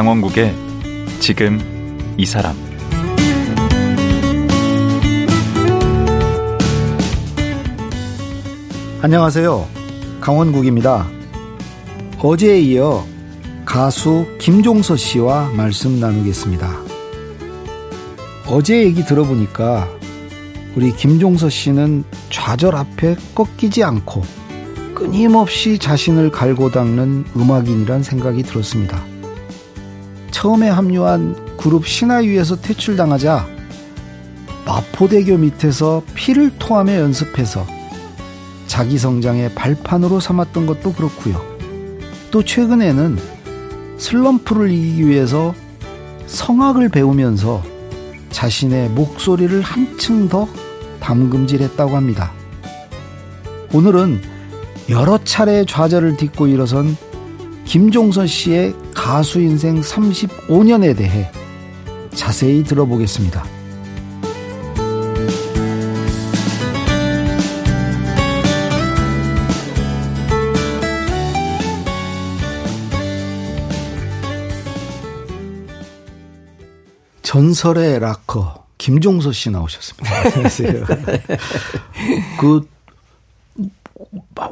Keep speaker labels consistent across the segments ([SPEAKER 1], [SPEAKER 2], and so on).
[SPEAKER 1] 강원국의 지금 이 사람
[SPEAKER 2] 안녕하세요. 강원국입니다. 어제에 이어 가수 김종서 씨와 말씀 나누겠습니다. 어제 얘기 들어보니까 우리 김종서 씨는 좌절 앞에 꺾이지 않고 끊임없이 자신을 갈고 닦는 음악인이란 생각이 들었습니다. 처음에 합류한 그룹 신화위에서 퇴출당하자 마포대교 밑에서 피를 토하며 연습해서 자기 성장의 발판으로 삼았던 것도 그렇고요. 또 최근에는 슬럼프를 이기기 위해서 성악을 배우면서 자신의 목소리를 한층 더 담금질했다고 합니다. 오늘은 여러 차례 좌절을 딛고 일어선 김종선 씨의 가수 인생 35년에 대해 자세히 들어보겠습니다. 전설의 락커 김종서 씨 나오셨습니다. 안녕하세요. 그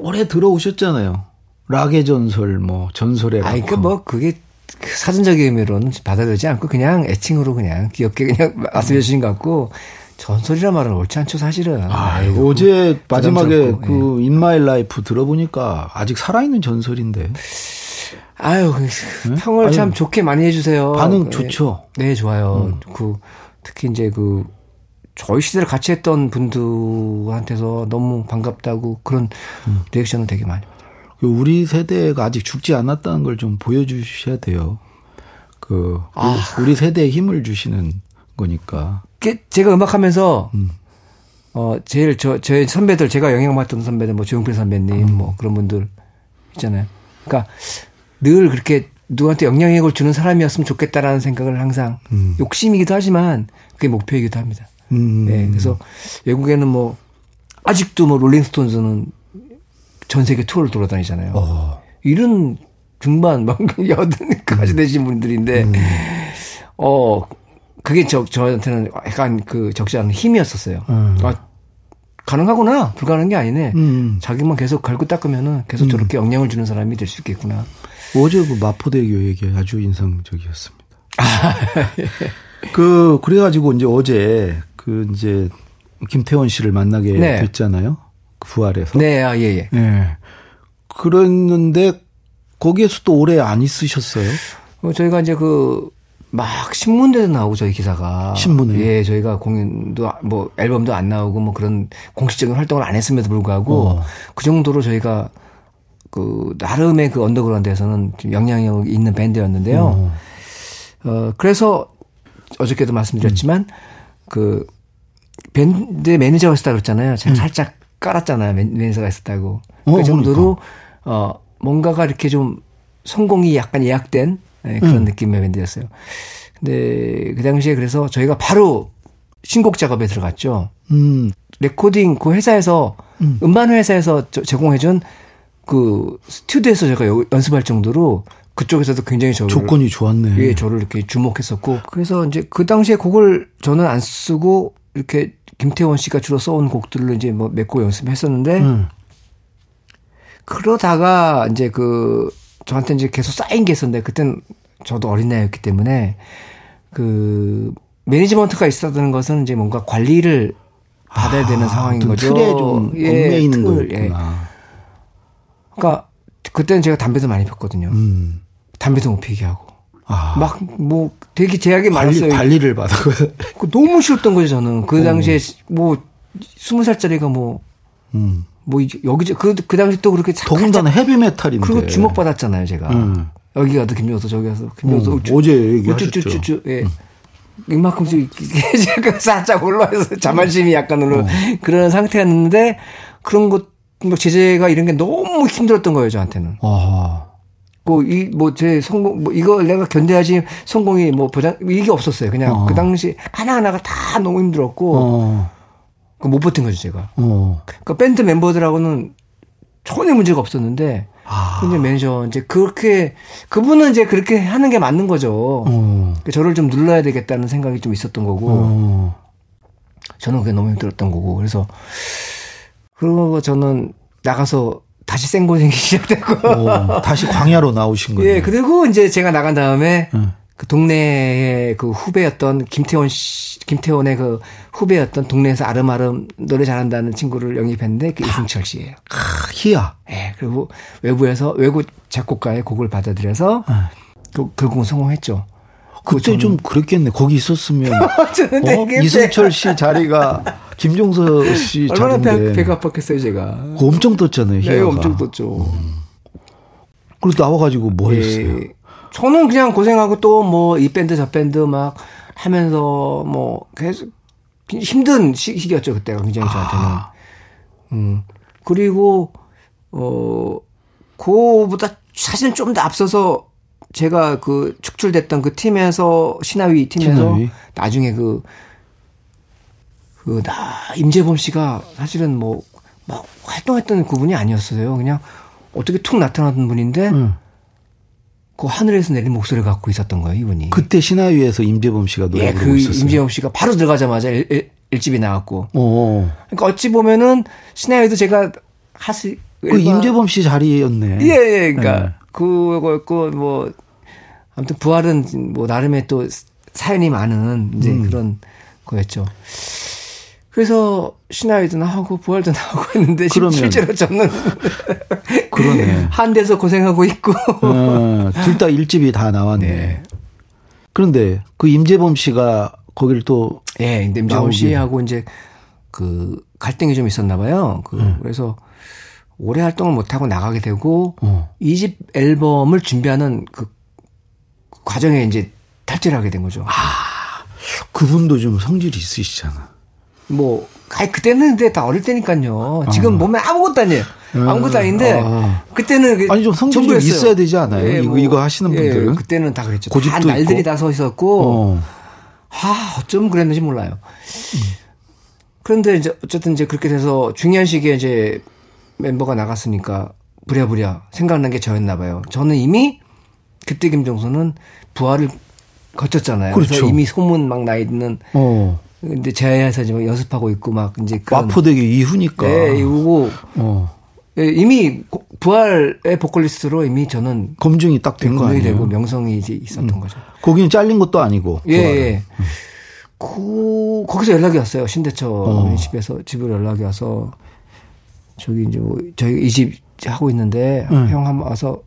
[SPEAKER 2] 올해 들어오셨잖아요. 락의 전설, 뭐 전설의 락커.
[SPEAKER 3] 아니 그뭐 그게 사전적 의미로는 받아들이지 않고 그냥 애칭으로 그냥 귀엽게 그냥 말씀해 주신 것 같고 전설이란 말은 옳지 않죠 사실은.
[SPEAKER 2] 아, 아이고, 어제 마지막에 그 In My Life 들어보니까 아직 살아있는 전설인데.
[SPEAKER 3] 아유, 그 평을 아니, 참 좋게 많이 해주세요.
[SPEAKER 2] 반응 네, 좋죠.
[SPEAKER 3] 네, 좋아요. 음. 그 특히 이제 그 저희 시대를 같이 했던 분들한테서 너무 반갑다고 그런 음. 리액션을 되게 많이.
[SPEAKER 2] 그 우리 세대가 아직 죽지 않았다는 걸 좀 보여주셔야 돼요. 그 아. 우리 세대에 힘을 주시는 거니까.
[SPEAKER 3] 제가 음악하면서 음. 어 제일 저 저희 선배들 제가 영향받던 선배들 뭐 조용필 선배님 음. 뭐 그런 분들 있잖아요. 그러니까 늘 그렇게 누구한테 영향력을 주는 사람이었으면 좋겠다라는 생각을 항상 음. 욕심이기도 하지만 그게 목표이기도 합니다. 음. 네, 그래서 외국에는 뭐 아직도 뭐 롤링스톤즈는 전 세계 투어를 돌아다니잖아요. 어. 이런 중반 막 여든까지 음. 되신 분들인데 음. 어 그게 저 저한테는 약간 그 적지 않은 힘이었었어요. 음. 아, 가능하구나 불가능한 게 아니네. 음. 자기만 계속 갈고 닦으면은 계속 음. 저렇게 영향을 주는 사람이 될 수 있겠구나.
[SPEAKER 2] 어제 그 마포대교 얘기 아주 인상적이었습니다. 그 그래가지고 이제 어제 그 이제 김태원 씨를 만나게 네. 됐잖아요. 그 부활해서.
[SPEAKER 3] 네, 아, 예, 예.
[SPEAKER 2] 예. 그랬는데 거기에서 또 오래 안 있으셨어요?
[SPEAKER 3] 어, 저희가 이제 그 막 신문대도 나오고 저희 기사가
[SPEAKER 2] 신문에
[SPEAKER 3] 예 저희가 공연도 뭐 앨범도 안 나오고 뭐 그런 공식적인 활동을 안 했음에도 불구하고 어. 그 정도로 저희가 그 나름의 그 언더그라운드에서는 좀 영향력 있는 밴드였는데요. 어. 어 그래서 어저께도 말씀드렸지만 음. 그 밴드 매니저가 있었다 그랬잖아요. 제가 음. 살짝 깔았잖아요. 매니저가 있었다고. 어, 그 정도로 그러니까. 어 뭔가가 이렇게 좀 성공이 약간 예약된 네, 그런 음. 느낌의 밴드였어요. 근데 그 당시에 그래서 저희가 바로 신곡 작업에 들어갔죠. 음. 레코딩 그 회사에서 음. 반 회사에서 제공해준 그 스튜디오에서 제가 연습할 정도로 그쪽에서도 굉장히 저를
[SPEAKER 2] 조건이 좋았네.
[SPEAKER 3] 예, 저를 이렇게 주목했었고 그래서 이제 그 당시에 곡을 저는 안 쓰고 이렇게 김태원 씨가 주로 써온 곡들로 이제 뭐몇곡 연습했었는데 음. 그러다가 이제 그 저한테 이제 계속 쌓인 게 있었는데 그땐 저도 어린 나이였기 때문에 그 매니지먼트가 있었다는 것은 이제 뭔가 관리를 받아야 되는 아, 상황인 거죠.
[SPEAKER 2] 틀에 좀 예, 있는 거구나. 예.
[SPEAKER 3] 그러니까 그때는 제가 담배도 많이 폈거든요. 음. 담배도 못 피게 하고. 아. 막, 뭐, 되게 제약이 관리, 많았어요.
[SPEAKER 2] 관리를 받았고.
[SPEAKER 3] 그 너무 싫었던 거죠, 저는. 그 어. 당시에 어. 뭐, 스무 살짜리가 뭐, 음. 뭐, 여기, 그, 그 당시 또 그렇게.
[SPEAKER 2] 더군다나 헤비메탈인데.
[SPEAKER 3] 그리고 주목 받았잖아요, 제가. 음. 여기 가도 김효서, 저기 가서 김효서.
[SPEAKER 2] 음. 어제 얘기하셨죠.
[SPEAKER 3] 예. 음. 이만큼씩 살짝 올라와서 자만심이 약간 올라 어. 그런 상태였는데 그런 것, 뭐 제재가 이런 게 너무 힘들었던 거예요, 저한테는. 아. 뭐이뭐제 성공 뭐 이거 내가 견뎌야지 성공이 뭐 보장 이게 없었어요. 그냥 어. 그 당시 하나 하나가 다 너무 힘들었고 어. 못 버틴 거죠 제가. 어. 그 밴드 멤버들하고는 전혀 문제가 없었는데 아. 근데 매니저 이제 그렇게 그분은 이제 그렇게 하는 게 맞는 거죠. 어. 저를 좀 눌러야 되겠다는 생각이 좀 있었던 거고. 어. 저는 그게 너무 힘들었던 거고. 그래서 그러고 저는 나가서 다시 생고생이 시작되고.
[SPEAKER 2] 오, 다시 광야로 나오신 거예요.
[SPEAKER 3] 예, 그리고 이제 제가 나간 다음에 응. 그 동네의 그 후배였던 김태원 씨, 김태원의 그 후배였던 동네에서 아름아름 노래 잘한다는 친구를 영입했는데 그 이승철 씨예요.
[SPEAKER 2] 아, 희야.
[SPEAKER 3] 예, 그리고 외부에서 외국 작곡가의 곡을 받아들여서 응. 그, 결국은 성공했죠.
[SPEAKER 2] 그때 좀 그랬겠네. 거기 있었으면 어? 이승철 씨 자리가 김종서 씨
[SPEAKER 3] 얼마나
[SPEAKER 2] 자리인데
[SPEAKER 3] 배, 가 아팠겠어요 제가.
[SPEAKER 2] 그 엄청 떴잖아요.
[SPEAKER 3] 네, 엄청 떴죠. 음.
[SPEAKER 2] 그래서 나와가지고 뭐 예, 했어요?
[SPEAKER 3] 저는 그냥 고생하고 또 뭐 이 밴드 저 밴드 막 하면서 뭐 계속 힘든 시 기였죠 그때가 굉장히 저한테는. 아. 음 그리고 어 그보다 사실은 좀 더 앞서서 제가 그 축출됐던 그 팀에서 신하위 팀에서 신하위? 나중에 그, 그, 나, 임재범 씨가 사실은 뭐, 막 활동했던 그분이 아니었어요. 그냥 어떻게 툭 나타났던 분인데, 응. 그 하늘에서 내린 목소리를 갖고 있었던 거예요, 이분이.
[SPEAKER 2] 그때 신하위에서 임재범 씨가 노래 예,
[SPEAKER 3] 그 있었어요. 임재범 씨가 바로 들어가자마자 일, 일 집이 나왔고. 오. 그러니까 어찌 보면은 신하위도 제가 하시
[SPEAKER 2] 그 임재범 씨 자리였네.
[SPEAKER 3] 예, 예. 그러니까 네. 그거였고 뭐 아무튼 부활은 뭐 나름의 또 사연이 많은 이제 음. 그런 거였죠. 그래서 신화위도 나오고 부활도 나오고 했는데 그러면, 실제로 저는 그러네. 한 데서 고생하고 있고
[SPEAKER 2] 어, 둘다 일집이 다 나왔네. 네. 그런데 그 임재범 씨가 거기를 또
[SPEAKER 3] 예, 네, 임재범 씨하고 이제 그 갈등이 좀 있었나 봐요. 그 음. 그래서 오래 활동을 못 하고 나가게 되고 어. 2집 앨범을 준비하는 그 과정에 이제 탈퇴를 하게 된 거죠.
[SPEAKER 2] 아, 그분도 좀 성질이 있으시잖아.
[SPEAKER 3] 뭐, 아이, 그때는 근데 다 어릴 때니까요. 지금 어. 몸에 아무것도 아니에요. 음. 아무것도 아닌데, 어. 그때는.
[SPEAKER 2] 그 아니, 좀 성질이 좀 있어야 되지 않아요? 예, 뭐, 이거, 이거 하시는 예, 분들은.
[SPEAKER 3] 그때는 다 그랬죠. 고집도 다 날들이 다 서 있었고, 어. 아, 어쩜 그랬는지 몰라요. 음. 그런데 이제, 어쨌든 이제 그렇게 돼서 중요한 시기에 이제 멤버가 나갔으니까, 부랴부랴 생각난 게 저였나 봐요. 저는 이미 그때 김종서는 부활을 거쳤잖아요. 그렇죠. 그래서 이미 소문 막 나 있는. 어. 근데 제야에서 지금 연습하고 있고 막 이제
[SPEAKER 2] 마포대기 이후니까.
[SPEAKER 3] 네, 이후고. 어. 예, 이미 부활의 보컬리스트로 이미 저는
[SPEAKER 2] 검증이 딱 된 거 아니에요?
[SPEAKER 3] 되고 명성이 이제 있었던 음. 거죠.
[SPEAKER 2] 거기는 잘린 것도 아니고.
[SPEAKER 3] 예. 예. 음. 그 거기서 연락이 왔어요. 신대철 어. 집에서 집으로 연락이 와서 저기 이제 뭐 저희 이 집 하고 있는데 음. 형 한번 와서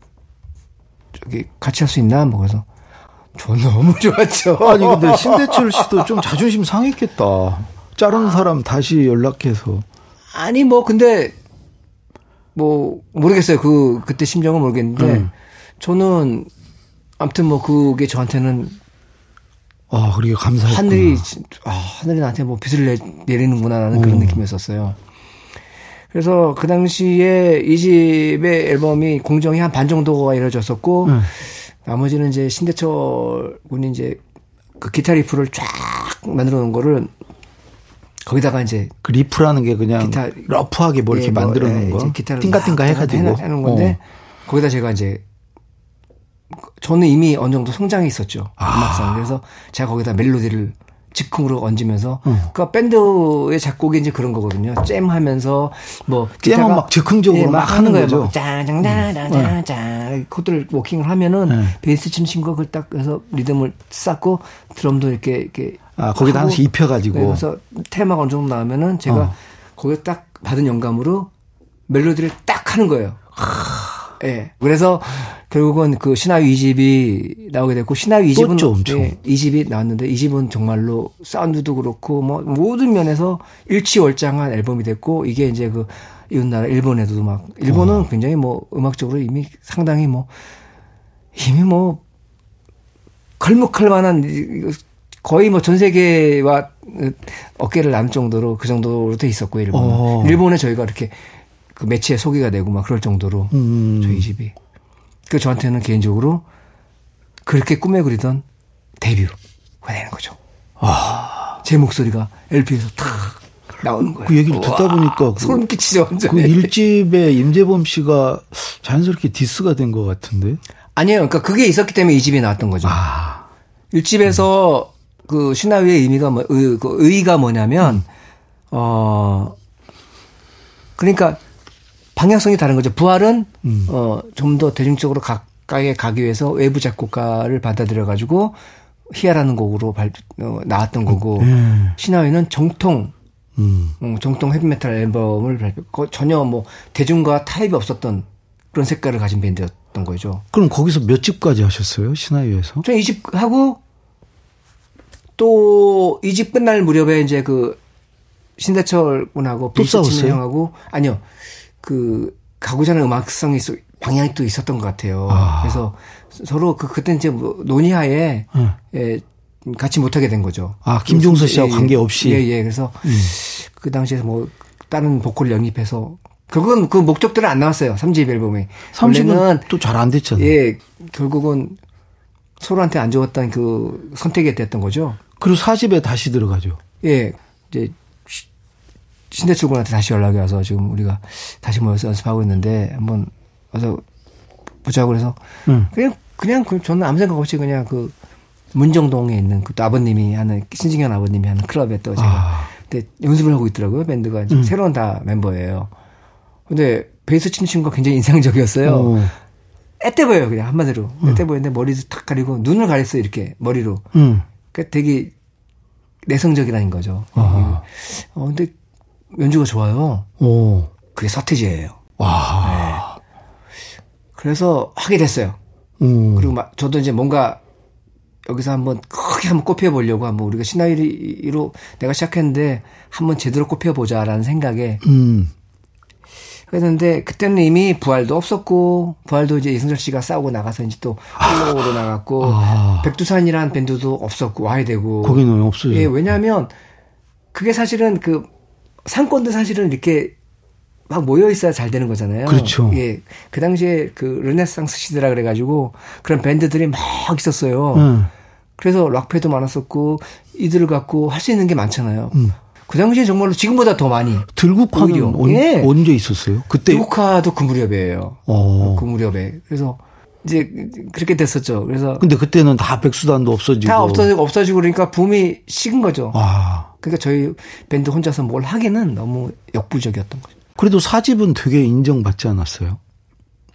[SPEAKER 3] 저기 같이 할 수 있나? 뭐 그래서 저 너무 좋았죠.
[SPEAKER 2] 아니 근데 신대철 씨도 좀 자존심 상했겠다. 자른 사람 다시 연락해서.
[SPEAKER 3] 아니 뭐 근데 뭐 모르겠어요. 그 그때 심정은 모르겠는데 음. 저는 아무튼 뭐 그게 저한테는
[SPEAKER 2] 아 그리고 감사했구
[SPEAKER 3] 하늘이 아 하늘이 나한테 뭐 빛을 내, 내리는구나라는 오. 그런 느낌이었었어요. 그래서 그 당시에 이 집의 앨범이 공정이 한 반 정도가 이루어졌었고 음. 나머지는 이제 신대철 군이 이제 그 기타 riff를 쫙 만들어 놓은 거를 거기다가 이제
[SPEAKER 2] 그 riff라는 게 그냥 기타 rough하게 뭐 이렇게 예, 뭐, 만들어 놓은 예, 거 기타를 띵가띵가 해가지고
[SPEAKER 3] 해놓은 건데 어. 거기다 제가 이제 저는 이미 어느 정도 성장이 있었죠 아. 음악상 그래서 제가 거기다 멜로디를 즉흥으로 얹으면서 어. 그러니까 밴드의 작곡이 이제 그런 거거든요. 잼하면서 뭐
[SPEAKER 2] 잼은 막 즉흥적으로 예, 막, 하는 거죠.
[SPEAKER 3] 짠짠짠짠짠 음. 코드를 워킹을 하면은 네. 베이스 친 친구가 그걸 딱 해서 리듬을 쌓고 드럼도 이렇게 이렇게
[SPEAKER 2] 아 거기다 하나씩 입혀 가지고 네,
[SPEAKER 3] 그래서 테마가 어느 정도 나오면은 제가 어. 거기에 딱 받은 영감으로 멜로디를 딱 하는 거예요. 예. 네. 그래서 결국은 그 신화위 2집이 나오게 됐고 신화위 2집은 예, 2집이 나왔는데 2집은 정말로 사운드도 그렇고 뭐 모든 면에서 일치월장한 앨범이 됐고 이게 이제 그 이웃나라 일본에도 막 일본은 어. 굉장히 뭐 음악적으로 이미 상당히 뭐 이미 뭐 걸목할 만한 거의 뭐 전 세계와 어깨를 남 정도로 그 정도로 돼 있었고 일본 어. 일본에 저희가 이렇게 그 매치에 소개가 되고 막 그럴 정도로 음. 저희 집이 그 저한테는 개인적으로 그렇게 꿈에 그리던 데뷔가 되는 거죠. 아. 제 목소리가 LP에서 탁 나오는 거예요.
[SPEAKER 2] 그 얘기를 듣다 보니까 그,
[SPEAKER 3] 소름 끼치죠.
[SPEAKER 2] 그
[SPEAKER 3] 완전히.
[SPEAKER 2] 일집에 임재범 씨가 자연스럽게 디스가 된 것 같은데.
[SPEAKER 3] 아니에요. 그러니까 그게 있었기 때문에 이 집이 나왔던 거죠.
[SPEAKER 2] 아,
[SPEAKER 3] 일집에서 그 신화위의 의미가 뭐, 의, 그 의의가 뭐냐면 어 그러니까 방향성이 다른 거죠. 부활은
[SPEAKER 2] 음.
[SPEAKER 3] 어 좀 더 대중적으로 가까이 가기 위해서 외부 작곡가를 받아들여 가지고 희야라는 곡으로 발, 어, 나왔던 거고
[SPEAKER 2] 예.
[SPEAKER 3] 신화위는 정통
[SPEAKER 2] 음.
[SPEAKER 3] 음, 정통 헤비메탈 앨범을 발표 거- 전혀 뭐 대중과 타입이 없었던 그런 색깔을 가진 밴드였던 거죠.
[SPEAKER 2] 그럼 거기서 몇 집까지 하셨어요? 신화위에서?
[SPEAKER 3] 저이집 하고 또이집 끝날 무렵에 이제 그 신대철 군하고
[SPEAKER 2] 싸웠어요?
[SPEAKER 3] 형하고 아니요 그 가고자 하는 음악성이 있- 방향이 또 있었던 것 같아요.
[SPEAKER 2] 아.
[SPEAKER 3] 그래서 서로 그 그때 이제 뭐 논의하에
[SPEAKER 2] 응.
[SPEAKER 3] 예, 같이 못하게 된 거죠.
[SPEAKER 2] 아, 김종서
[SPEAKER 3] 예, 예.
[SPEAKER 2] 관계 없이? 음.
[SPEAKER 3] 예, 예. 그래서 그 당시에 뭐 다른 보컬 영입해서 결국은 그 목적들은 안 나왔어요. 3집 앨범에.
[SPEAKER 2] 3집은
[SPEAKER 3] 원래는
[SPEAKER 2] 또잘 안 됐잖아요.
[SPEAKER 3] 예, 결국은 서로한테 안 좋았던 그 선택이 됐던 거죠.
[SPEAKER 2] 그리고 4집에 다시 들어가죠.
[SPEAKER 3] 예, 이제 시- 신대철 군한테 다시 연락이 와서 지금 우리가 다시 모여서 연습하고 있는데 한번 와서 보자고 그래서
[SPEAKER 2] 응.
[SPEAKER 3] 그냥 그냥 그 저는 아무 생각 없이 그냥 그 문정동에 있는 그 또 아버님이 하는 신진현 아버님이 하는 클럽에 또 제가
[SPEAKER 2] 아.
[SPEAKER 3] 그때 연습을 하고 있더라고요 밴드가 이제 새로운 다 멤버예요. 근데 베이스 치는 친구가 굉장히 인상적이었어요.
[SPEAKER 2] 어.
[SPEAKER 3] 애때 보여요 그냥 한마디로 애때 보였는데 머리도 탁 가리고 눈을 가렸어요 이렇게 머리로.
[SPEAKER 2] 응.
[SPEAKER 3] 그러니까 되게 내성적이라는 거죠. 어 근데 연주가 좋아요.
[SPEAKER 2] 오.
[SPEAKER 3] 그게 서태지예요.
[SPEAKER 2] 와.
[SPEAKER 3] 그래서 하게 됐어요.
[SPEAKER 2] 음.
[SPEAKER 3] 그리고 막 저도 이제 뭔가 여기서 한번 크게 한번 꼽혀 보려고 한번 우리가 신화위로 내가 시작했는데 한번 제대로 꼽혀 보자라는 생각에
[SPEAKER 2] 음.
[SPEAKER 3] 그랬는데 그때는 이미 부활도 없었고 부활도 이제 이승철 씨가 싸우고 나가서 이제 또 홀로로 나갔고
[SPEAKER 2] 아.
[SPEAKER 3] 백두산이라는 밴드도 없었고 와야 되고
[SPEAKER 2] 거기는 없어요.
[SPEAKER 3] 예, 왜냐하면 그게 사실은 그 상권도 사실은 이렇게 막 모여 있어야 잘 되는 거잖아요.
[SPEAKER 2] 그렇죠.
[SPEAKER 3] 예, 그 당시에 그 르네상스 시대라 그래가지고 그런 밴드들이 막 있었어요.
[SPEAKER 2] 응.
[SPEAKER 3] 그래서 락패도 많았었고 이들을 갖고 할 수 있는 게 많잖아요.
[SPEAKER 2] 음.
[SPEAKER 3] 그 당시에 정말로 지금보다 더 많이.
[SPEAKER 2] 들국화는
[SPEAKER 3] 예.
[SPEAKER 2] 언제 있었어요? 그때.
[SPEAKER 3] 녹화도 그 무렵이에요.
[SPEAKER 2] 어.
[SPEAKER 3] 그 무렵에. 그래서 이제 그렇게 됐었죠. 그래서
[SPEAKER 2] 근데 그때는 다 백수단도 없어지고.
[SPEAKER 3] 다 없어지고 없어지고 그러니까 붐이 식은 거죠.
[SPEAKER 2] 아.
[SPEAKER 3] 그러니까 저희 밴드 혼자서 뭘 하기는 너무 역부족이었던 거죠.
[SPEAKER 2] 그래도 사집은 되게 인정받지 않았어요.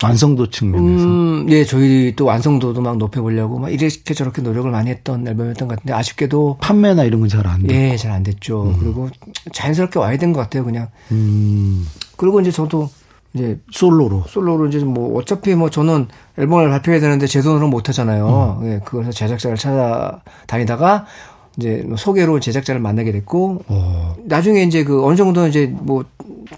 [SPEAKER 2] 완성도 측면에서.
[SPEAKER 3] 음, 예, 저희 또 완성도도 막 높여보려고 막 이렇게 저렇게 노력을 많이 했던 앨범이었던 것 같은데 아쉽게도
[SPEAKER 2] 판매나 이런 건 잘안 돼.
[SPEAKER 3] 예, 잘 안 됐죠. 그리고 자연스럽게 와야 된 것 같아요, 그냥.
[SPEAKER 2] 음.
[SPEAKER 3] 그리고 이제 저도 이제
[SPEAKER 2] 솔로로.
[SPEAKER 3] 솔로로 이제 뭐 어차피 뭐 저는 앨범을 발표해야 되는데 제 돈으로 못 하잖아요.
[SPEAKER 2] 음.
[SPEAKER 3] 예, 그래서 제작자를 찾아다니다가 이제 뭐 소개로 제작자를 만나게 됐고
[SPEAKER 2] 어.
[SPEAKER 3] 나중에 이제 그 어느 정도 이제 뭐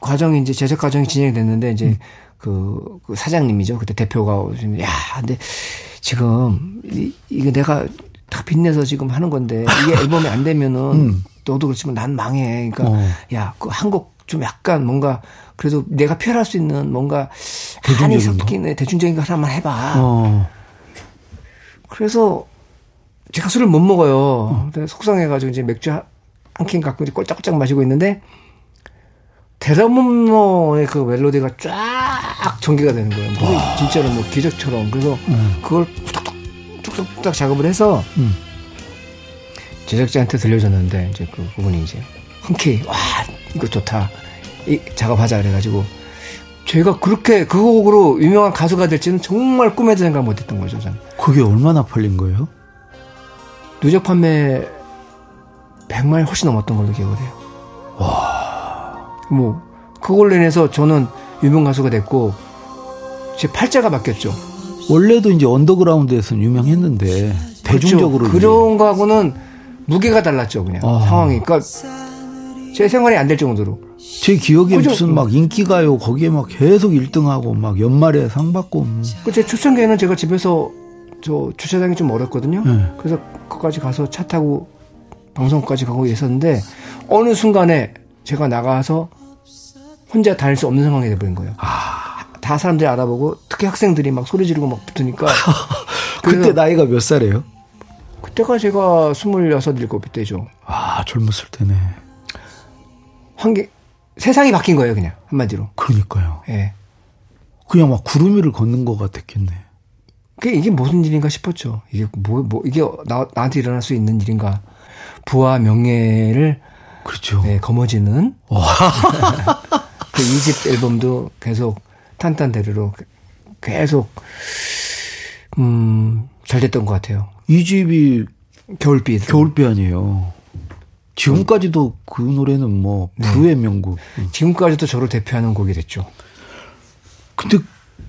[SPEAKER 3] 과정이 이제 제작 과정이 진행이 됐는데 이제 그, 그 사장님이죠. 그때 대표가 야, 근데 지금 이, 이거 내가 다 빚내서 지금 하는 건데 이게 앨범이 안 되면은 너도 그렇지만 난 망해. 그러니까
[SPEAKER 2] 어.
[SPEAKER 3] 야, 그 한곡 좀 약간 뭔가 그래도 내가 표현할 수 있는 뭔가 한이 네, 대중적인 거 하나만 해봐.
[SPEAKER 2] 어.
[SPEAKER 3] 그래서 제가 술을 못 먹어요. 근데 속상해가지고 이제 맥주 한 캔 갖고 이제 꼴짝꼴짝 마시고 있는데 대담문노의 그 멜로디가 쫙 전개가 되는 거예요. 그게 진짜로 뭐 기적처럼. 그래서 그걸 툭툭 툭 툭툭 작업을 해서
[SPEAKER 2] 음.
[SPEAKER 3] 제작자한테 들려줬는데 이제 그 부분이 이제 흔쾌히 와 이거 좋다 이 작업하자 그래가지고 제가 그렇게 그 곡으로 유명한 가수가 될지는 정말 꿈에도 생각 못했던 거죠 저는.
[SPEAKER 2] 그게 얼마나 팔린 거예요?
[SPEAKER 3] 누적 판매 100만이 훨씬 넘었던 걸로 기억을 해요. 와. 뭐, 그걸로 인해서 저는 유명 가수가 됐고, 제 팔자가 바뀌었죠.
[SPEAKER 2] 원래도 이제 언더그라운드에서는 유명했는데 대중적으로
[SPEAKER 3] 그렇죠. 그런 거하고는 무게가 달랐죠, 그냥.
[SPEAKER 2] 아.
[SPEAKER 3] 상황이. 그러니까 제 생활이 안 될 정도로.
[SPEAKER 2] 제 기억에
[SPEAKER 3] 그죠?
[SPEAKER 2] 무슨 막 인기가요 거기에 막 계속 1등하고 막 연말에 상 받고 음.
[SPEAKER 3] 그제 초창기에는 제가 집에서 저 주차장이 좀 멀었거든요.
[SPEAKER 2] 네.
[SPEAKER 3] 그래서 거기까지 가서 차 타고 방송까지 가고 있었는데 어느 순간에 제가 나가서 혼자 다닐 수 없는 상황이 돼버린 거예요. 다 사람들이 알아보고 특히 학생들이 막 소리 지르고 막 붙으니까
[SPEAKER 2] 그때 나이가 몇 살이에요?
[SPEAKER 3] 그때가 제가 스물여섯 일곱 때죠.
[SPEAKER 2] 아 젊었을 때네.
[SPEAKER 3] 환경 세상이 바뀐 거예요, 그냥 한마디로.
[SPEAKER 2] 그러니까요.
[SPEAKER 3] 예.
[SPEAKER 2] 그냥 막 구름 위를 걷는 것 같았겠네.
[SPEAKER 3] 그 이게 무슨 일인가 싶었죠. 이게 뭐, 뭐 이게 나, 나한테 일어날 수 있는 일인가. 부와 명예를
[SPEAKER 2] 그렇죠.
[SPEAKER 3] 네, 거머쥐는 그 2집 앨범도 계속 탄탄대로로 계속 음, 잘 됐던 것 같아요.
[SPEAKER 2] 이 집이
[SPEAKER 3] 겨울비
[SPEAKER 2] 겨울비 아니에요. 지금까지도 그 노래는 뭐 불후의 명곡.
[SPEAKER 3] 지금까지도 저를 대표하는 곡이 됐죠.
[SPEAKER 2] 근데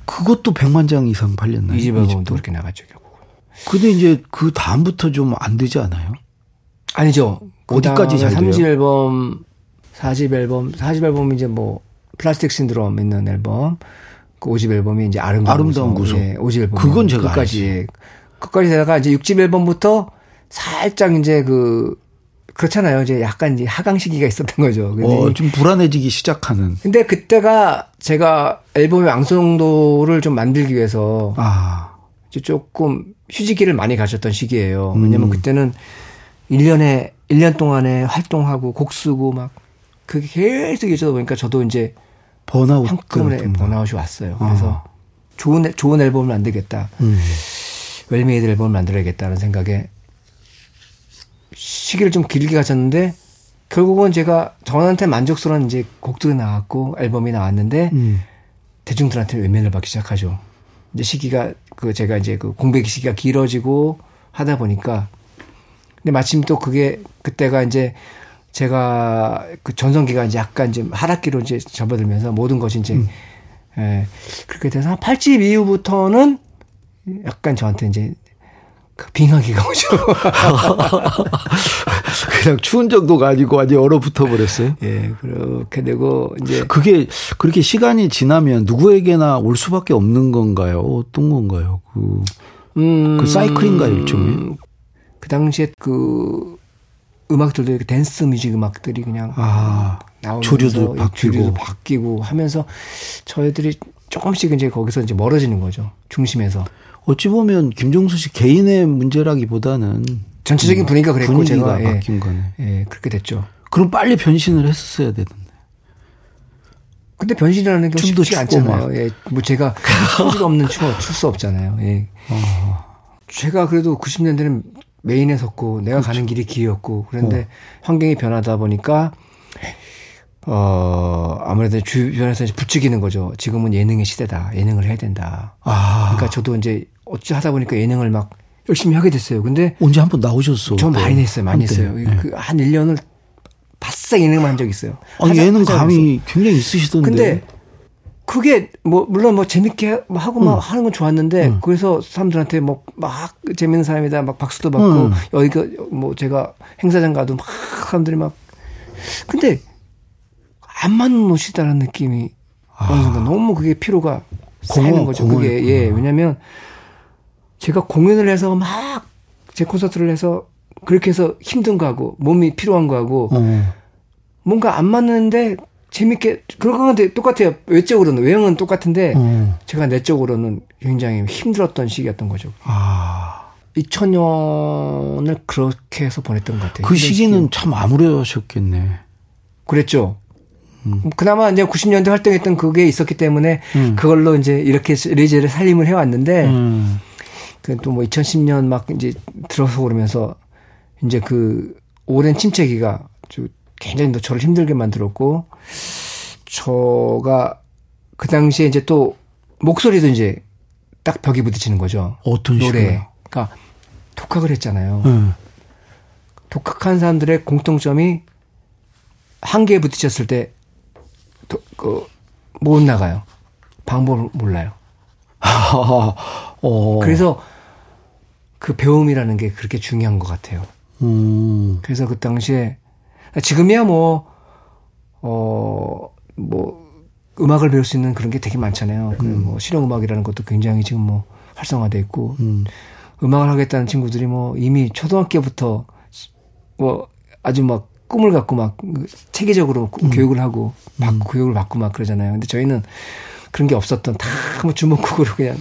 [SPEAKER 2] 그것도 100만 장 이상 팔렸나요?
[SPEAKER 3] 이집
[SPEAKER 2] 집도?
[SPEAKER 3] 그렇게 나갔죠, 결국.
[SPEAKER 2] 근데 이제 그 다음부터 좀 안 되지 않아요?
[SPEAKER 3] 아니죠.
[SPEAKER 2] 어디까지 잘 돼요?
[SPEAKER 3] 3집 앨범, 4집 앨범, 4집 앨범이 이제 뭐 플라스틱 신드롬 있는 앨범, 그 5집 앨범이 이제 아름다운,
[SPEAKER 2] 아름다운 구속.
[SPEAKER 3] 예, 5집 앨범.
[SPEAKER 2] 그건 제가
[SPEAKER 3] 끝까지 예. 끝까지 되다가 이제 6집 앨범부터 살짝 이제 그 그렇잖아요. 이제 약간 이제 하강 시기가 있었던 거죠.
[SPEAKER 2] 어, 좀 불안해지기 시작하는.
[SPEAKER 3] 근데 그때가 제가 앨범의 완성도를 좀 만들기 위해서
[SPEAKER 2] 아,
[SPEAKER 3] 이제 조금 휴지기를 많이 가졌던 시기예요.
[SPEAKER 2] 음.
[SPEAKER 3] 왜냐면 그때는 1년에 1년 동안에 활동하고 곡 쓰고 막 그게 계속 이어져다 보니까 저도 이제
[SPEAKER 2] 번아웃.
[SPEAKER 3] 한꺼번에. 번아웃이 왔어요. 그래서 좋은 앨- 좋은 앨범을 만들겠다.
[SPEAKER 2] 음.
[SPEAKER 3] well-made 앨범을 만들어야겠다는 생각에 시기를 좀 길게 가졌는데 결국은 제가 저한테 만족스러운 이제 곡들이 나왔고 앨범이 나왔는데
[SPEAKER 2] 음.
[SPEAKER 3] 대중들한테 외면을 받기 시작하죠. 이제 시기가 그 제가 이제 그 공백 시기가 길어지고 하다 보니까 근데 마침 또 그게 그때가 이제 제가 그 전성기가 이제 약간 이제 하락기로 이제 접어들면서 모든 것이 이제 예, 그렇게 돼서 한 8집 이후부터는 약간 저한테 이제 그 빙하기가 오죠.
[SPEAKER 2] 그냥 추운 정도가 아니고 완전 얼어붙어 버렸어요.
[SPEAKER 3] 예, 그렇게 되고 이제
[SPEAKER 2] 그게 그렇게 시간이 지나면 누구에게나 올 수밖에 없는 건가요? 어떤 건가요? 그,
[SPEAKER 3] 음,
[SPEAKER 2] 그 사이클인가요, 일종의?
[SPEAKER 3] 그 당시에 그 음악들도 이렇게 댄스 뮤직 음악들이 그냥
[SPEAKER 2] 아,
[SPEAKER 3] 나오면서
[SPEAKER 2] 조류도
[SPEAKER 3] 이
[SPEAKER 2] 바뀌고.
[SPEAKER 3] 조류도 바뀌고 하면서 저희들이 조금씩 이제 거기서 이제 멀어지는 거죠. 중심에서.
[SPEAKER 2] 어찌 보면 김종수 씨 개인의 문제라기보다는
[SPEAKER 3] 전체적인 분위기가 그랬고
[SPEAKER 2] 분위기가
[SPEAKER 3] 제가 예,
[SPEAKER 2] 바뀐 거네.
[SPEAKER 3] 예, 그렇게 됐죠.
[SPEAKER 2] 그럼 빨리 변신을 했었어야 되는데.
[SPEAKER 3] 근데 변신이라는 게
[SPEAKER 2] 춤도
[SPEAKER 3] 쉽지 않잖아요.
[SPEAKER 2] 막.
[SPEAKER 3] 예, 뭐 제가 소질 없는 춤을 출 수 없잖아요. 예.
[SPEAKER 2] 어.
[SPEAKER 3] 제가 그래도 90년대는 메인에 섰고 내가 가는 길이 길이었고 그런데
[SPEAKER 2] 그렇죠. 어.
[SPEAKER 3] 환경이 변하다 보니까 어 아무래도 주변에서 이제 부추기는 거죠. 지금은 예능의 시대다. 예능을 해야 된다.
[SPEAKER 2] 아,
[SPEAKER 3] 그러니까 저도 이제 어찌 하다 보니까 예능을 막 열심히 하게 됐어요. 근데
[SPEAKER 2] 언제 한번 나오셨어?
[SPEAKER 3] 저 많이
[SPEAKER 2] 그때.
[SPEAKER 3] 냈어요. 많이
[SPEAKER 2] 한때.
[SPEAKER 3] 했어요.
[SPEAKER 2] 네.
[SPEAKER 3] 그한 1년을 바싹 예능만 한 적이 있어요.
[SPEAKER 2] 아니,
[SPEAKER 3] 하자- 하자
[SPEAKER 2] 감이 굉장히 있으시던데.
[SPEAKER 3] 근데 그게 뭐 물론 뭐 재밌게 뭐 하고 막 하는 건 좋았는데 그래서 사람들한테 뭐 막 재밌는 사람이다 막 박수도 받고
[SPEAKER 2] 음.
[SPEAKER 3] 여기가 뭐 제가 행사장 가도 막 사람들이 막 근데 안 맞는 옷이다라는 느낌이 어느 순간 너무 그게 피로가 쌓이는 거죠. 그게. 예 왜냐면 제가 공연을 해서 막 제 콘서트를 해서 그렇게 해서 힘든 거하고 몸이 필요한 거하고
[SPEAKER 2] 어.
[SPEAKER 3] 뭔가 안 맞는데 재밌게 그런 건데 똑같아요. 외적으로는 외형은 똑같은데
[SPEAKER 2] 어.
[SPEAKER 3] 제가 내적으로는 굉장히 힘들었던 시기였던 거죠.
[SPEAKER 2] 아.
[SPEAKER 3] 2000년을 그렇게 해서 보냈던 것 같아요.
[SPEAKER 2] 그
[SPEAKER 3] 힘든
[SPEAKER 2] 시기는 참 암울하셨겠네.
[SPEAKER 3] 그랬죠. 그나마 이제 90년대 활동했던 그게 있었기 때문에
[SPEAKER 2] 음.
[SPEAKER 3] 그걸로 이제 이렇게 레이저를 살림을 해왔는데
[SPEAKER 2] 음.
[SPEAKER 3] 그또뭐 2010년 막 이제 들어서 그러면서 이제 그 오랜 침체기가 저 굉장히 또 저를 힘들게 만들었고 저가 그 당시에 이제 또 목소리도 이제 딱 벽에 부딪히는 거죠.
[SPEAKER 2] 어떤
[SPEAKER 3] 노래.
[SPEAKER 2] 식으로요?
[SPEAKER 3] 그러니까 독학을 했잖아요.
[SPEAKER 2] 음.
[SPEAKER 3] 독학한 사람들의 공통점이 한계에 부딪혔을 때, 도- 그, 못 나가요. 방법을 몰라요.
[SPEAKER 2] 어.
[SPEAKER 3] 그래서 그 배움이라는 게 그렇게 중요한 것 같아요.
[SPEAKER 2] 음.
[SPEAKER 3] 그래서 그 당시에, 지금이야 뭐, 어, 뭐, 음악을 배울 수 있는 그런 게 되게 많잖아요. 그 뭐, 실용음악이라는 것도 굉장히 지금 뭐, 활성화돼 있고,
[SPEAKER 2] 음.
[SPEAKER 3] 음악을 하겠다는 친구들이 뭐 이미 초등학교부터 뭐 아주 막 꿈을 갖고 막 체계적으로 교육을 하고 받고 교육을 받고 막 그러잖아요. 근데 저희는 그런 게 없었던 다 뭐 주먹국으로 그냥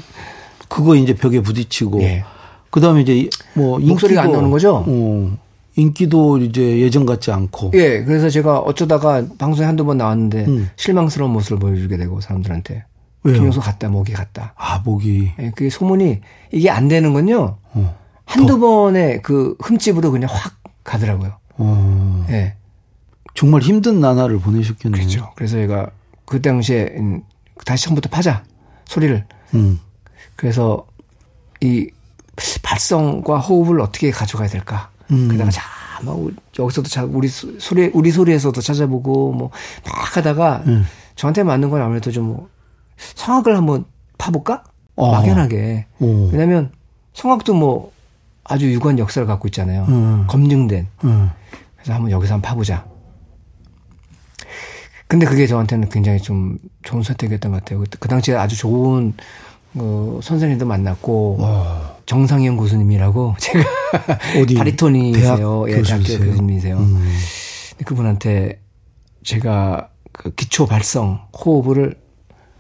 [SPEAKER 2] 그거 이제 벽에 부딪히고
[SPEAKER 3] 예.
[SPEAKER 2] 그다음에 이제 뭐
[SPEAKER 3] 목소리가 안
[SPEAKER 2] 인기도-
[SPEAKER 3] 나오는 거죠?
[SPEAKER 2] 어. 인기도 이제 예전 같지 않고.
[SPEAKER 3] 예, 그래서 제가 어쩌다가 방송에 한두 번 나왔는데
[SPEAKER 2] 음.
[SPEAKER 3] 실망스러운 모습을 보여주게 되고 사람들한테
[SPEAKER 2] 왜요?
[SPEAKER 3] 김용석 갔다 목이 갔다.
[SPEAKER 2] 아, 목이.
[SPEAKER 3] 예, 그게 소문이 이게 안 되는 건요.
[SPEAKER 2] 어.
[SPEAKER 3] 한두 번의 그 흠집으로 그냥 확 가더라고요.
[SPEAKER 2] 어.
[SPEAKER 3] 예.
[SPEAKER 2] 정말 힘든 나날을 보내셨겠네요.
[SPEAKER 3] 그렇죠. 그래서 제가 그 당시에 음, 다시 처음부터 파자 소리를
[SPEAKER 2] 음.
[SPEAKER 3] 그래서 이 발성과 호흡을 어떻게 가져가야 될까?
[SPEAKER 2] 음.
[SPEAKER 3] 그다가 자, 막 여기서도 자, 우리 소- 소리 우리 소리에서도 찾아보고 뭐 막 하다가
[SPEAKER 2] 음.
[SPEAKER 3] 저한테 맞는 건 아무래도 좀 뭐 성악을 한번 파볼까?
[SPEAKER 2] 어.
[SPEAKER 3] 막연하게.
[SPEAKER 2] 오.
[SPEAKER 3] 왜냐면 성악도 뭐 아주 유구한 역사를 갖고 있잖아요.
[SPEAKER 2] 음.
[SPEAKER 3] 검증된.
[SPEAKER 2] 음.
[SPEAKER 3] 그래서 한번 여기서 한번 파보자. 근데 그게 저한테는 굉장히 좀 좋은 선택이었던 것 같아요. 그, 그 당시에 아주 좋은 어, 선생님도 만났고
[SPEAKER 2] 와.
[SPEAKER 3] 정상현 교수님이라고 제가
[SPEAKER 2] 어디?
[SPEAKER 3] 바리톤이세요.
[SPEAKER 2] 대학
[SPEAKER 3] 예, 대학교? 교수님이세요.
[SPEAKER 2] 음.
[SPEAKER 3] 그분한테 제가 그 기초 발성 호흡을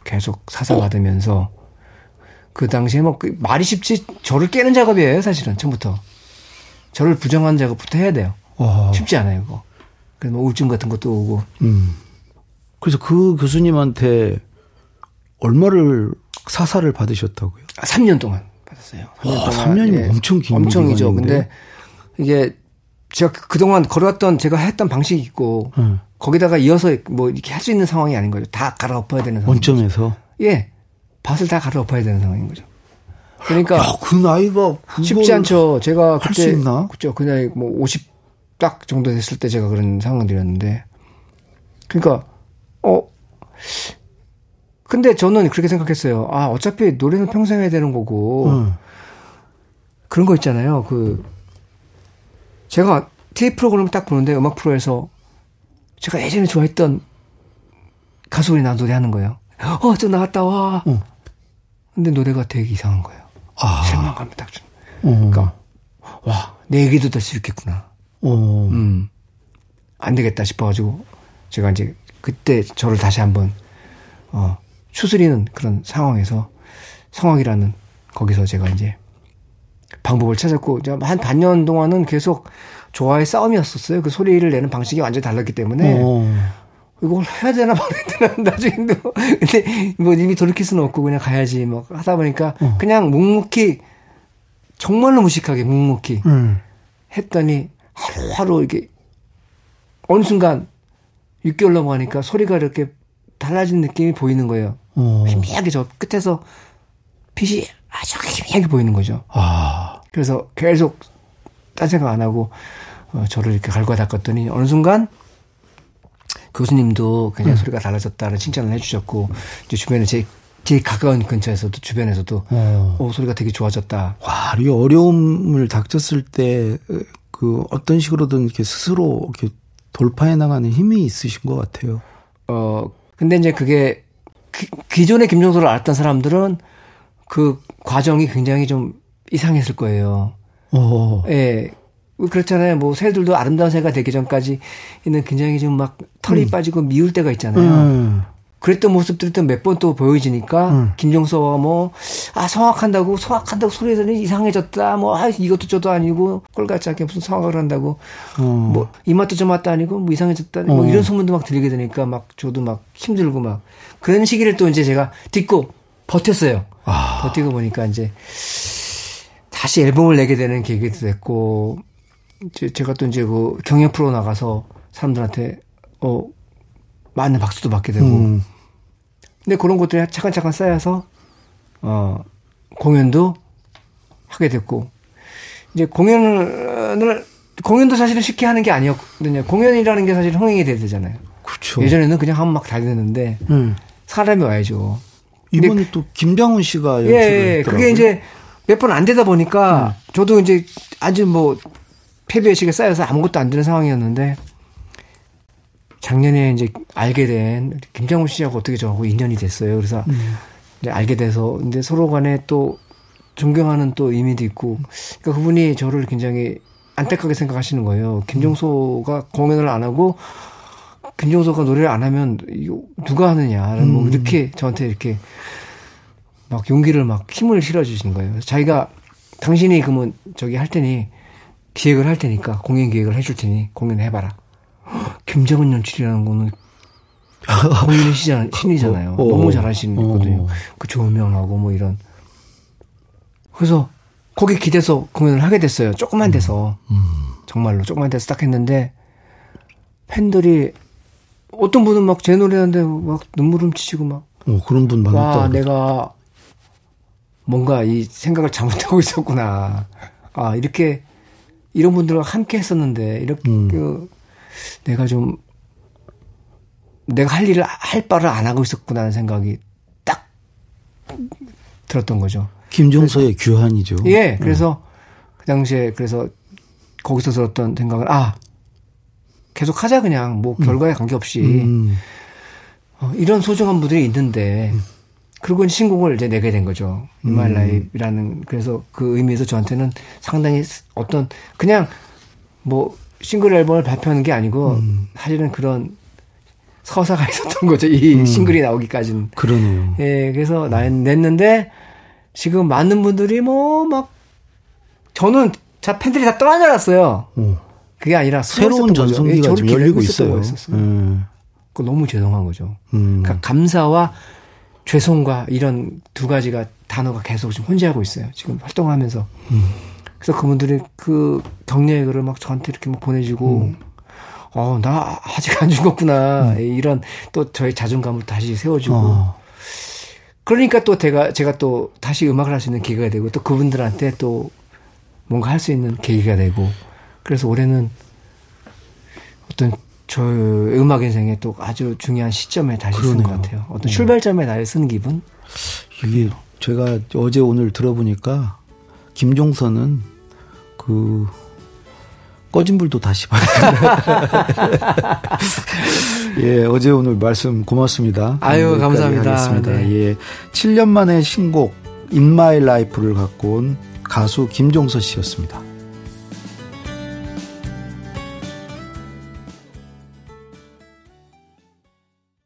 [SPEAKER 3] 계속 사사 받으면서 그 당시에 뭐그 말이 쉽지 저를 깨는 작업이에요 사실은 처음부터 저를 부정하는 작업부터 해야 돼요
[SPEAKER 2] 와.
[SPEAKER 3] 쉽지 않아요 그거 그래서 뭐 우울증 같은 것도 오고
[SPEAKER 2] 음. 그래서 그 교수님한테 얼마를 사사를 받으셨다고요?
[SPEAKER 3] 아, 3년 동안 받았어요. 3년
[SPEAKER 2] 와, 3년이면 엄청 긴
[SPEAKER 3] 엄청이죠.
[SPEAKER 2] 기간인데.
[SPEAKER 3] 근데 이게 제가 그- 그동안 걸어왔던 제가 했던 방식이 있고
[SPEAKER 2] 음.
[SPEAKER 3] 거기다가 이어서 뭐 이렇게 할 수 있는 상황이 아닌 거죠. 다 갈아엎어야 되는 상황.
[SPEAKER 2] 원점에서.
[SPEAKER 3] 예. 밭을 다 갈아 엎어야 되는 상황인 거죠. 그러니까
[SPEAKER 2] 야, 그 나이가
[SPEAKER 3] 쉽지 않죠. 제가 그때? 그죠. 그 나이 뭐 50 딱 정도 됐을 때 제가 그런 상황들이었는데 그러니까 어 근데 저는 그렇게 생각했어요. 아, 어차피 노래는 평생 해야 되는 거고
[SPEAKER 2] 응.
[SPEAKER 3] 그런 거 있잖아요. 그 제가 TV 프로그램을 딱 보는데 음악 프로에서 제가 예전에 좋아했던 가수들이 나 노래하는 거예요. 어, 저 나왔다 와.
[SPEAKER 2] 어.
[SPEAKER 3] 근데 노래가 되게 이상한 거예요.
[SPEAKER 2] 아.
[SPEAKER 3] 실망감이 딱 주.
[SPEAKER 2] 어.
[SPEAKER 3] 그러니까 와, 내 얘기도 될 수 있겠구나.
[SPEAKER 2] 어.
[SPEAKER 3] 음. 안 되겠다 싶어가지고 제가 이제 그때 저를 다시 한번 어, 추스리는 그런 상황에서 성악이라는 거기서 제가 이제 방법을 찾았고 이제 한 반년 동안은 계속 좋아의 싸움이었었어요. 그 소리를 내는 방식이 완전히 달랐기 때문에
[SPEAKER 2] 어.
[SPEAKER 3] 이걸 해야 되나 말아야 되나 나중에도 근데 뭐 이미 돌이킬 수는 없고 그냥 가야지 뭐 하다 보니까
[SPEAKER 2] 어.
[SPEAKER 3] 그냥 묵묵히 정말로 무식하게 묵묵히
[SPEAKER 2] 응.
[SPEAKER 3] 했더니 하루하루 이게 어느 순간 6개월 넘어가니까 소리가 이렇게 달라진 느낌이 보이는 거예요.
[SPEAKER 2] 어.
[SPEAKER 3] 희미하게 저 끝에서 빛이 아주 희미하게 보이는 거죠.
[SPEAKER 2] 아.
[SPEAKER 3] 그래서 계속 딴 생각 안 하고 어, 저를 이렇게 갈고 닦았더니 어느 순간 교수님도 굉장히 소리가 달라졌다는 칭찬을 해주셨고 이제 주변에 제, 제 가까운 근처에서도 주변에서도
[SPEAKER 2] 어.
[SPEAKER 3] 오 소리가 되게 좋아졌다.
[SPEAKER 2] 와, 이 어려움을 닥쳤을 때 그 어떤 식으로든 이렇게 스스로 이렇게 돌파해 나가는 힘이 있으신 것 같아요.
[SPEAKER 3] 어, 근데 이제 그게 기, 기존의 김종서를 알았던 사람들은 그 과정이 굉장히 좀 이상했을 거예요.
[SPEAKER 2] 어.
[SPEAKER 3] 예. 그렇잖아요. 뭐 새들도 아름다운 새가 되기 전까지는 굉장히 좀 막 털이 빠지고 미울 때가 있잖아요.
[SPEAKER 2] 음.
[SPEAKER 3] 그랬던 모습들이 또 몇 번 또 보여지니까
[SPEAKER 2] 음.
[SPEAKER 3] 김종서가 뭐 아 성악한다고 성악한다고 소리들이 이상해졌다 뭐 아, 이것도 저도 아니고 꼴같지 않게 무슨 성악을 한다고
[SPEAKER 2] 어.
[SPEAKER 3] 뭐 이맛도 저맛도 아니고 뭐 이상해졌다 뭐
[SPEAKER 2] 어.
[SPEAKER 3] 이런 소문도 막 들리게 되니까 막 저도 막 힘들고 막 그런 시기를 또 이제 제가 딛고 버텼어요.
[SPEAKER 2] 아.
[SPEAKER 3] 버티고 보니까 이제 다시 앨범을 내게 되는 계기도 됐고 이제 제가 또 이제 그 경연 프로 나가서 사람들한테 어 많은 박수도 받게 되고
[SPEAKER 2] 음.
[SPEAKER 3] 근데 그런 것들이 차근차근 쌓여서 어 공연도 하게 됐고 이제 공연을 공연도 사실은 쉽게 하는 게 아니었거든요. 공연이라는 게 사실 흥행이 돼야 되잖아요.
[SPEAKER 2] 그렇죠.
[SPEAKER 3] 예전에는 그냥 하면 막 달렸는데
[SPEAKER 2] 음.
[SPEAKER 3] 사람이 와야죠.
[SPEAKER 2] 이번에 또 김장훈 씨가
[SPEAKER 3] 예, 예. 그게 이제 몇 번 안 되다 보니까 저도 이제 아주 뭐 패배의식에 쌓여서 아무것도 안 되는 상황이었는데 작년에 이제 알게 된 김장훈 씨하고 어떻게 저하고 인연이 됐어요. 그래서 이제 알게 돼서 이제 서로 간에 또 존경하는 또 의미도 있고 그러니까 그분이 저를 굉장히 안타깝게 생각하시는 거예요. 김종소가 공연을 안 하고 김종서가 노래를 안 하면 이거 누가 하느냐는 뭐 이렇게 저한테 이렇게 막 용기를 막 힘을 실어주시는 거예요. 자기가 당신이 그러면 저기 할 테니 기획을 할 테니까 공연 기획을 해줄 테니 공연 해봐라. 김정은 연출이라는 거는 공연의 시잖, 신이잖아요.
[SPEAKER 2] 어, 어,
[SPEAKER 3] 너무 잘하시는
[SPEAKER 2] 어.
[SPEAKER 3] 거거든요. 그 조명하고 뭐 이런. 그래서 거기 기대서 공연을 하게 됐어요. 조그만 데서. 정말로 조그만 데서 딱 했는데 팬들이 어떤 분은 막 제 노래하는데 막 눈물 훔치시고 막
[SPEAKER 2] 어, 그런 분
[SPEAKER 3] 와,
[SPEAKER 2] 많았다.
[SPEAKER 3] 내가 뭔가 이 생각을 잘못하고 있었구나. 아, 이렇게 이런 분들과 함께 했었는데 이렇게
[SPEAKER 2] 음.
[SPEAKER 3] 그 내가 좀 내가 할 일을 할 바를 안 하고 있었구나라는 생각이 딱 들었던 거죠.
[SPEAKER 2] 김종서의 규환이죠.
[SPEAKER 3] 예, 그래서 그 당시에 그래서 거기서 들었던 생각을 아 계속 하자 그냥 뭐 결과에 관계없이
[SPEAKER 2] 음,
[SPEAKER 3] 어, 이런 소중한 분들이 있는데 그리고 신곡을 이제 내게 된 거죠.
[SPEAKER 2] 음.
[SPEAKER 3] 이말 라이브라는 그래서 그 의미에서 저한테는 상당히 어떤 그냥 뭐 싱글 앨범을 발표하는 게 아니고
[SPEAKER 2] 음.
[SPEAKER 3] 사실은 그런 서사가 있었던 거죠. 이 싱글이 나오기까지는.
[SPEAKER 2] 그러네요.
[SPEAKER 3] 예, 그래서 나 냈는데 지금 많은 분들이 뭐 막 저는 자 팬들이 다 떠난 줄 알았어요.
[SPEAKER 2] 어.
[SPEAKER 3] 그게 아니라
[SPEAKER 2] 새로운.
[SPEAKER 3] 예,
[SPEAKER 2] 전성기가
[SPEAKER 3] 저를
[SPEAKER 2] 지금 열리고 있어요. 예.
[SPEAKER 3] 그거 너무 죄송한 거죠.
[SPEAKER 2] 음.
[SPEAKER 3] 그러니까 감사와 죄송과 이런 두 가지가 단어가 계속 지금 혼재하고 있어요. 지금 활동을 하면서. 그래서 그분들이 그 격려의 글을 막 저한테 이렇게 막 보내주고, 어, 나 아직 안 죽었구나. 이런 또 저의 자존감을 다시 세워주고.
[SPEAKER 2] 어.
[SPEAKER 3] 그러니까 또 제가, 제가 또 다시 음악을 할 수 있는 기회가 되고 또 그분들한테 또 뭔가 할 수 있는 계기가 되고. 그래서 올해는 어떤 저 음악 인생에 또 아주 중요한 시점에 다시 쓴 것. 같아요. 어떤 출발점에 나를 쓴 기분?
[SPEAKER 2] 이게 제가 어제 오늘 들어보니까 김종서는 그 꺼진 불도 다시 봐야 예, 어제 오늘 말씀 고맙습니다.
[SPEAKER 3] 아유, 감사합니다.
[SPEAKER 2] 하겠습니다.
[SPEAKER 3] 네.
[SPEAKER 2] 예. 7년 만에 신곡 In My Life를 갖고 온 가수 김종서 씨였습니다.